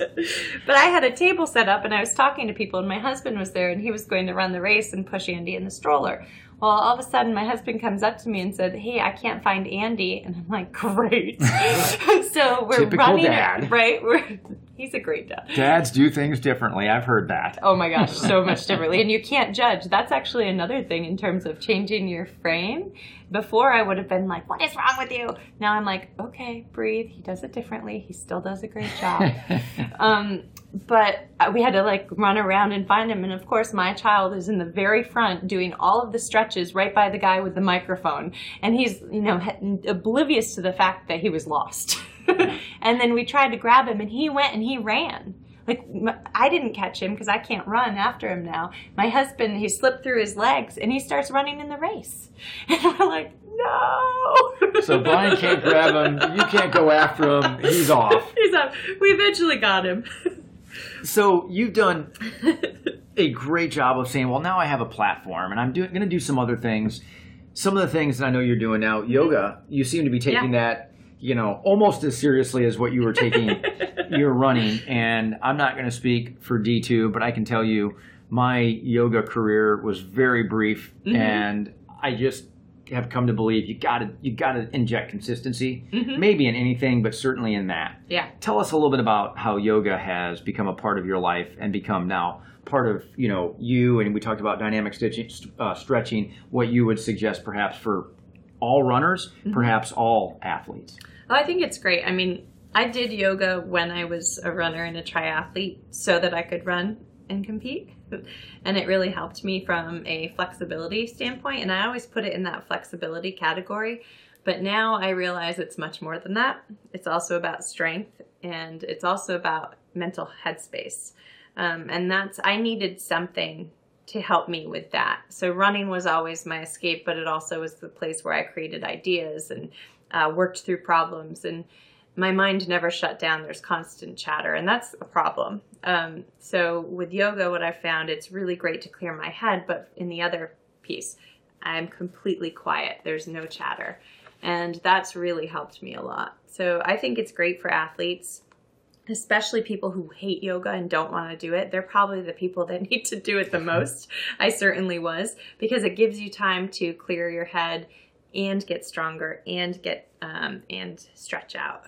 but I had a table set up and I was talking to people, and my husband was there and he was going to run the race and push Andy in the stroller. Well, all of a sudden, my husband comes up to me and said, Hey, I can't find Andy. And I'm like, Great. so we're Typical running, dad. right? We're, he's a great dad. Dads do things differently. I've heard that. Oh my gosh, so much differently. And you can't judge. That's actually another thing in terms of changing your frame. Before I would have been like, what is wrong with you? Now I'm like, okay, breathe. He does it differently. He still does a great job. um, but we had to like run around and find him. And of course, my child is in the very front doing all of the stretches right by the guy with the microphone. And he's, you know, oblivious to the fact that he was lost. and then we tried to grab him and he went and he ran. Like I didn't catch him because I can't run after him now. My husband, he slipped through his legs and he starts running in the race. And we're like, no. So Brian can't grab him. You can't go after him. He's off. He's up. We eventually got him. So you've done a great job of saying, well, now I have a platform and I'm doing, going to do some other things. Some of the things that I know you're doing now, yoga, you seem to be taking that, you know, almost as seriously as what you were taking your running. And I'm not going to speak for D2, but I can tell you my yoga career was very brief Mhm. and I just have come to believe you got to you got to inject consistency, Mhm. maybe in anything, but certainly in that Yeah. tell us a little bit about how yoga has become a part of your life and become now part of you know you and we talked about dynamic stitching, uh, stretching what you would suggest perhaps for all runners perhaps all athletes Well, I think it's great. I mean, I did yoga when I was a runner and a triathlete so that I could run and compete. And it really helped me from a flexibility standpoint. And I always put it in that flexibility category. But now I realize it's much more than that. It's also about strength and it's also about mental headspace. Um, and that's, I needed something to help me with that. So running was always my escape, but it also was the place where I created ideas and uh, worked through problems. And my mind never shut down. There's constant chatter, and that's a problem. Um, so with yoga, what I found, it's really great to clear my head, but in the other piece, I'm completely quiet. There's no chatter. And that's really helped me a lot. So I think it's great for athletes. Especially people who hate yoga and don't want to do it, they're probably the people that need to do it the most. I certainly was because it gives you time to clear your head and get stronger and get um, and stretch out.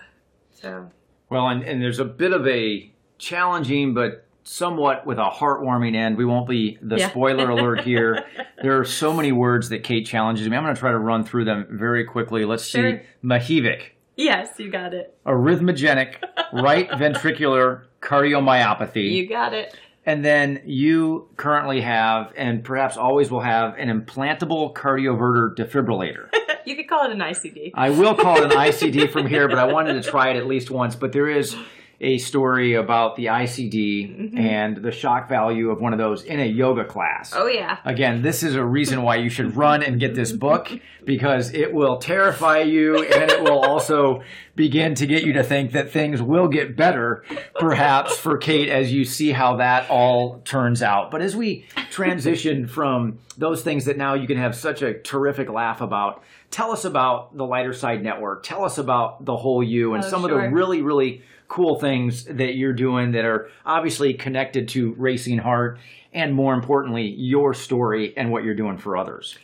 So well, and, and there's a bit of a challenging but somewhat with a heartwarming end. We won't be the yeah. spoiler alert here. there are so many words that Kate challenges me. I'm going to try to run through them very quickly. Let's sure. see. Mahivik. Yes, you got it. Arrhythmogenic right ventricular cardiomyopathy. You got it. And then you currently have, and perhaps always will have, an implantable cardioverter defibrillator. you could call it an ICD. I will call it an ICD from here, but I wanted to try it at least once. But there is a story about the ICD mm-hmm. and the shock value of one of those in a yoga class. Oh, yeah. Again, this is a reason why you should run and get this book because it will terrify you and it will also begin to get you to think that things will get better, perhaps, for Kate as you see how that all turns out. But as we transition from those things that now you can have such a terrific laugh about, tell us about the Lighter Side Network. Tell us about the whole you and oh, some sure. of the really, really cool things that you're doing that are obviously connected to Racing Heart and more importantly, your story and what you're doing for others.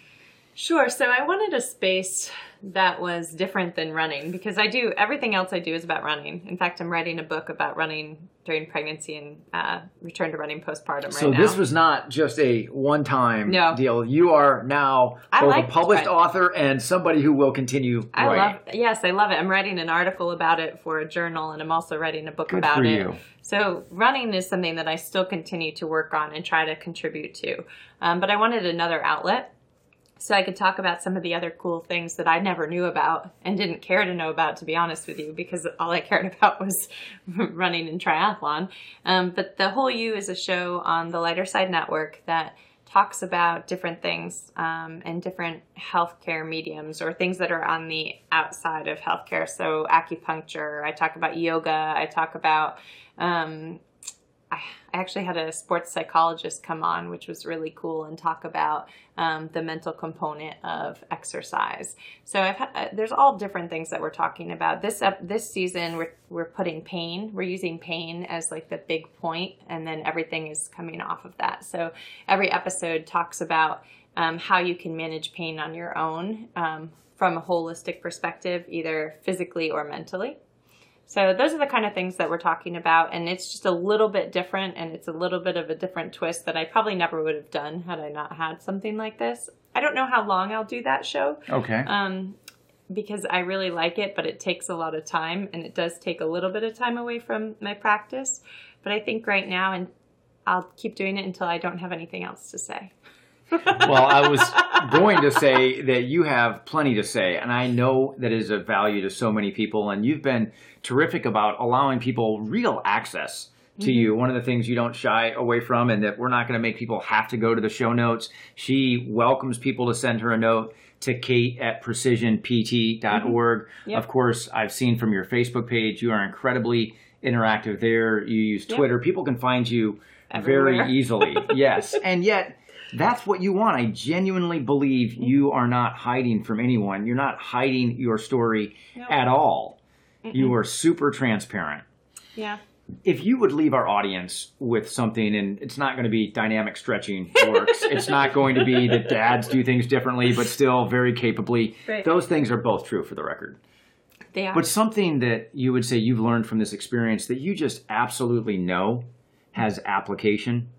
Sure. So I wanted a space that was different than running because I do everything else I do is about running. In fact, I'm writing a book about running during pregnancy and uh, return to running postpartum so right this was not just a one-time no. deal. You are now I both like a published author and somebody who will continue. I writing. love. Yes, I love it. I'm writing an article about it for a journal, and I'm also writing a book Good about it. You. So running is something that I still continue to work on and try to contribute to. Um, but I wanted another outlet so I could talk about some of the other cool things that I never knew about and didn't care to know about, to be honest with you, because all I cared about was running and triathlon. Um, but the Whole You is a show on the Lighter Side Network that talks about different things um, and different healthcare mediums or things that are on the outside of healthcare. So acupuncture, I talk about yoga, I talk about um, I actually had a sports psychologist come on, which was really cool, and talk about um, the mental component of exercise. So I've had, uh, there's all different things that we're talking about. This uh, this season, we're we're putting pain. We're using pain as like the big point, and then everything is coming off of that. So every episode talks about um, how you can manage pain on your own um, from a holistic perspective, either physically or mentally. So those are the kind of things that we're talking about, and it's just a little bit different, and it's a little bit of a different twist that I probably never would have done had I not had something like this. I don't know how long I'll do that show. Okay. Um, because I really like it, but it takes a lot of time, and it does take a little bit of time away from my practice. But I think right now, and I'll keep doing it until I don't have anything else to say. Well, I was going to say that you have plenty to say, and I know that is of value to so many people, and you've been terrific about allowing people real access to mm-hmm. you. One of the things you don't shy away from, and that we're not going to make people have to go to the show notes. She welcomes people to send her a note to Kate at precisionpt.org. Mm-hmm. Yep. Of course, I've seen from your Facebook page, you are incredibly interactive there. You use Twitter. Yep. People can find you Everywhere. very easily. yes. And yet, that's what you want. I genuinely believe mm-hmm. you are not hiding from anyone. You're not hiding your story at all. Mm-mm. You are super transparent. Yeah. If you would leave our audience with something, and it's not going to be dynamic stretching works, it's not going to be that dads do things differently, but still very capably. Right. Those things are both true for the record. They are. But something that you would say you've learned from this experience that you just absolutely know has application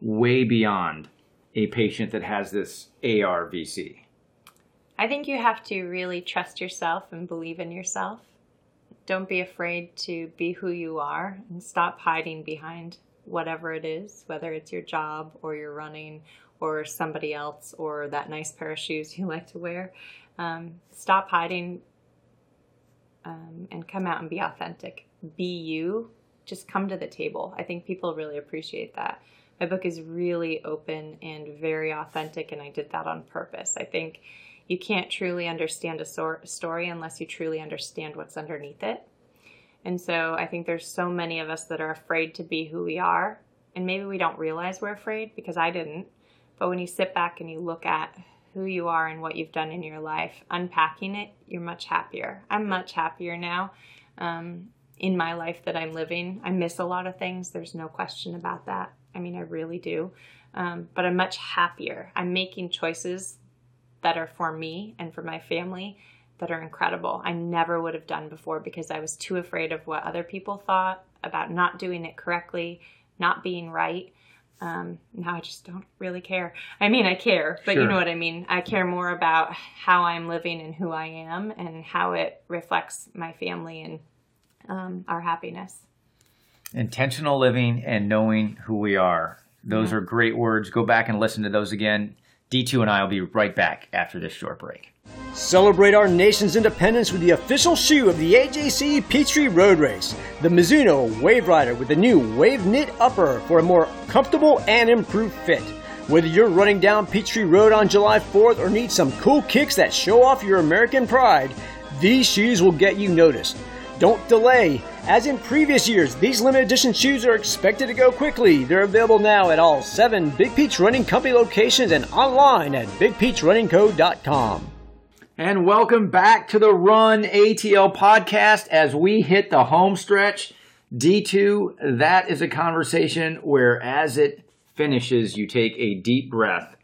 way beyond a patient that has this ARVC? I think you have to really trust yourself and believe in yourself. Don't be afraid to be who you are and stop hiding behind whatever it is, whether it's your job or your running or somebody else or that nice pair of shoes you like to wear. Um, stop hiding um, and come out and be authentic. Be you. Just come to the table. I think people really appreciate that my book is really open and very authentic, and I did that on purpose. I think you can't truly understand a story unless you truly understand what's underneath it. And so I think there's so many of us that are afraid to be who we are, and maybe we don't realize we're afraid because I didn't. But when you sit back and you look at who you are and what you've done in your life, unpacking it, you're much happier. I'm much happier now. Um, in my life that I'm living. I miss a lot of things. There's no question about that. I mean, I really do. Um, but I'm much happier. I'm making choices that are for me and for my family that are incredible. I never would have done before because I was too afraid of what other people thought about not doing it correctly, not being right. Um, now I just don't really care. I mean, I care, but sure. you know what I mean. I care more about how I'm living and who I am and how it reflects my family and um, our happiness. Intentional living and knowing who we are. Those yeah. are great words. Go back and listen to those again. D2 and I will be right back after this short break. Celebrate our nation's independence with the official shoe of the AJC Peachtree Road Race, the Mizuno Wave Rider with the new Wave Knit Upper for a more comfortable and improved fit. Whether you're running down Peachtree Road on July 4th or need some cool kicks that show off your American pride, these shoes will get you noticed. Don't delay. As in previous years, these limited edition shoes are expected to go quickly. They're available now at all seven Big Peach Running Company locations and online at bigpeachrunningco.com. And welcome back to the Run ATL podcast as we hit the home stretch. D2, that is a conversation where as it finishes, you take a deep breath.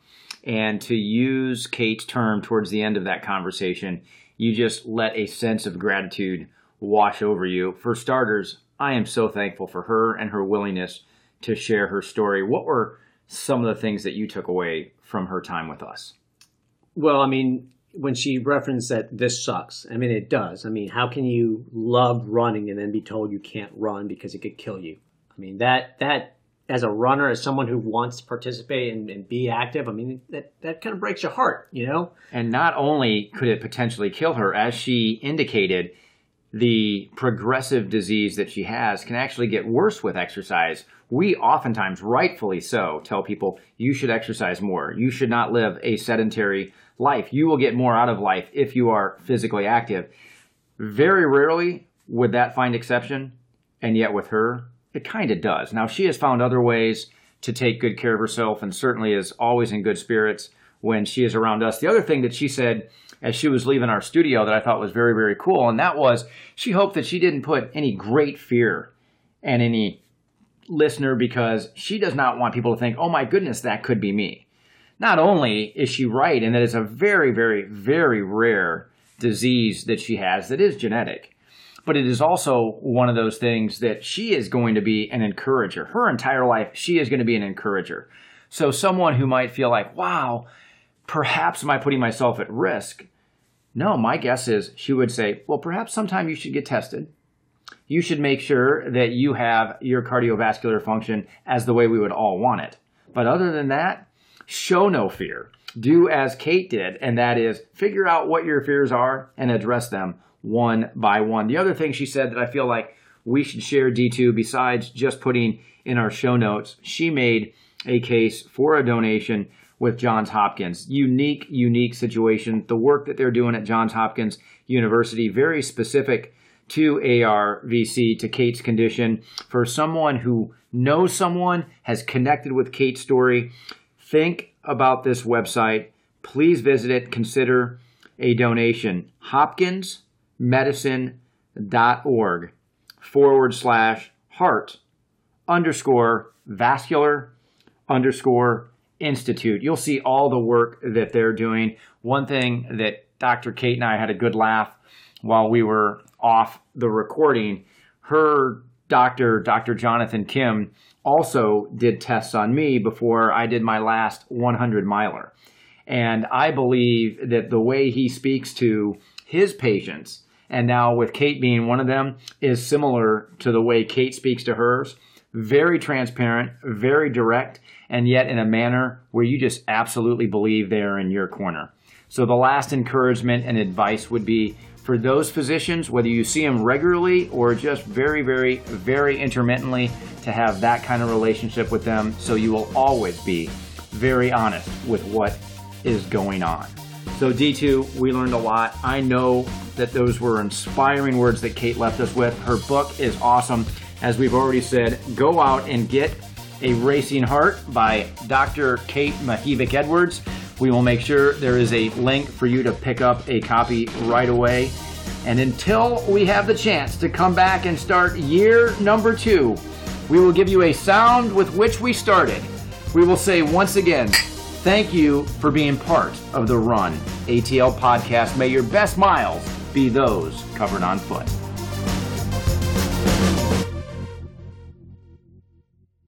And to use Kate's term towards the end of that conversation, you just let a sense of gratitude wash over you. For starters, I am so thankful for her and her willingness to share her story. What were some of the things that you took away from her time with us? Well, I mean, when she referenced that this sucks, I mean, it does. I mean, how can you love running and then be told you can't run because it could kill you? I mean, that, that, as a runner, as someone who wants to participate and, and, be active, I mean, that, that kind of breaks your heart, you know? And not only could it potentially kill her, as she indicated, the progressive disease that she has can actually get worse with exercise. We oftentimes, rightfully so, tell people you should exercise more. You should not live a sedentary life. You will get more out of life if you are physically active. Very rarely would that find exception, and yet with her, it kind of does. Now, she has found other ways to take good care of herself and certainly is always in good spirits when she is around us. The other thing that she said as she was leaving our studio that I thought was very, very cool. And that was she hoped that she didn't put any great fear and any listener because she does not want people to think, oh my goodness, that could be me. Not only is she right in that it's a very, very, very rare disease that she has that is genetic, but it is also one of those things that she is going to be an encourager. Her entire life, she is going to be an encourager. So, someone who might feel like, wow, perhaps am I putting myself at risk? No, my guess is she would say, well, perhaps sometime you should get tested. You should make sure that you have your cardiovascular function as the way we would all want it. But other than that, show no fear. Do as Kate did, and that is figure out what your fears are and address them one by one. The other thing she said that I feel like we should share D2 besides just putting in our show notes, she made a case for a donation with Johns Hopkins. Unique, unique situation. The work that they're doing at Johns Hopkins University, very specific to ARVC, to Kate's condition. For someone who knows someone, has connected with Kate's story, think about this website. Please visit it. Consider a donation. hopkinsmedicine.org forward slash heart underscore vascular underscore Institute. You'll see all the work that they're doing. One thing that Dr. Kate and I had a good laugh while we were off the recording, her doctor, Dr. Jonathan Kim, also did tests on me before I did my last 100 miler. And I believe that the way he speaks to his patients, and now with Kate being one of them, is similar to the way Kate speaks to hers. Very transparent, very direct, and yet in a manner where you just absolutely believe they are in your corner. So, the last encouragement and advice would be for those physicians, whether you see them regularly or just very, very, very intermittently, to have that kind of relationship with them so you will always be very honest with what is going on. So, D2, we learned a lot. I know that those were inspiring words that Kate left us with. Her book is awesome. As we've already said, go out and get a Racing Heart by Dr. Kate Mahevik Edwards. We will make sure there is a link for you to pick up a copy right away. And until we have the chance to come back and start year number two, we will give you a sound with which we started. We will say once again, thank you for being part of the Run ATL podcast. May your best miles be those covered on foot.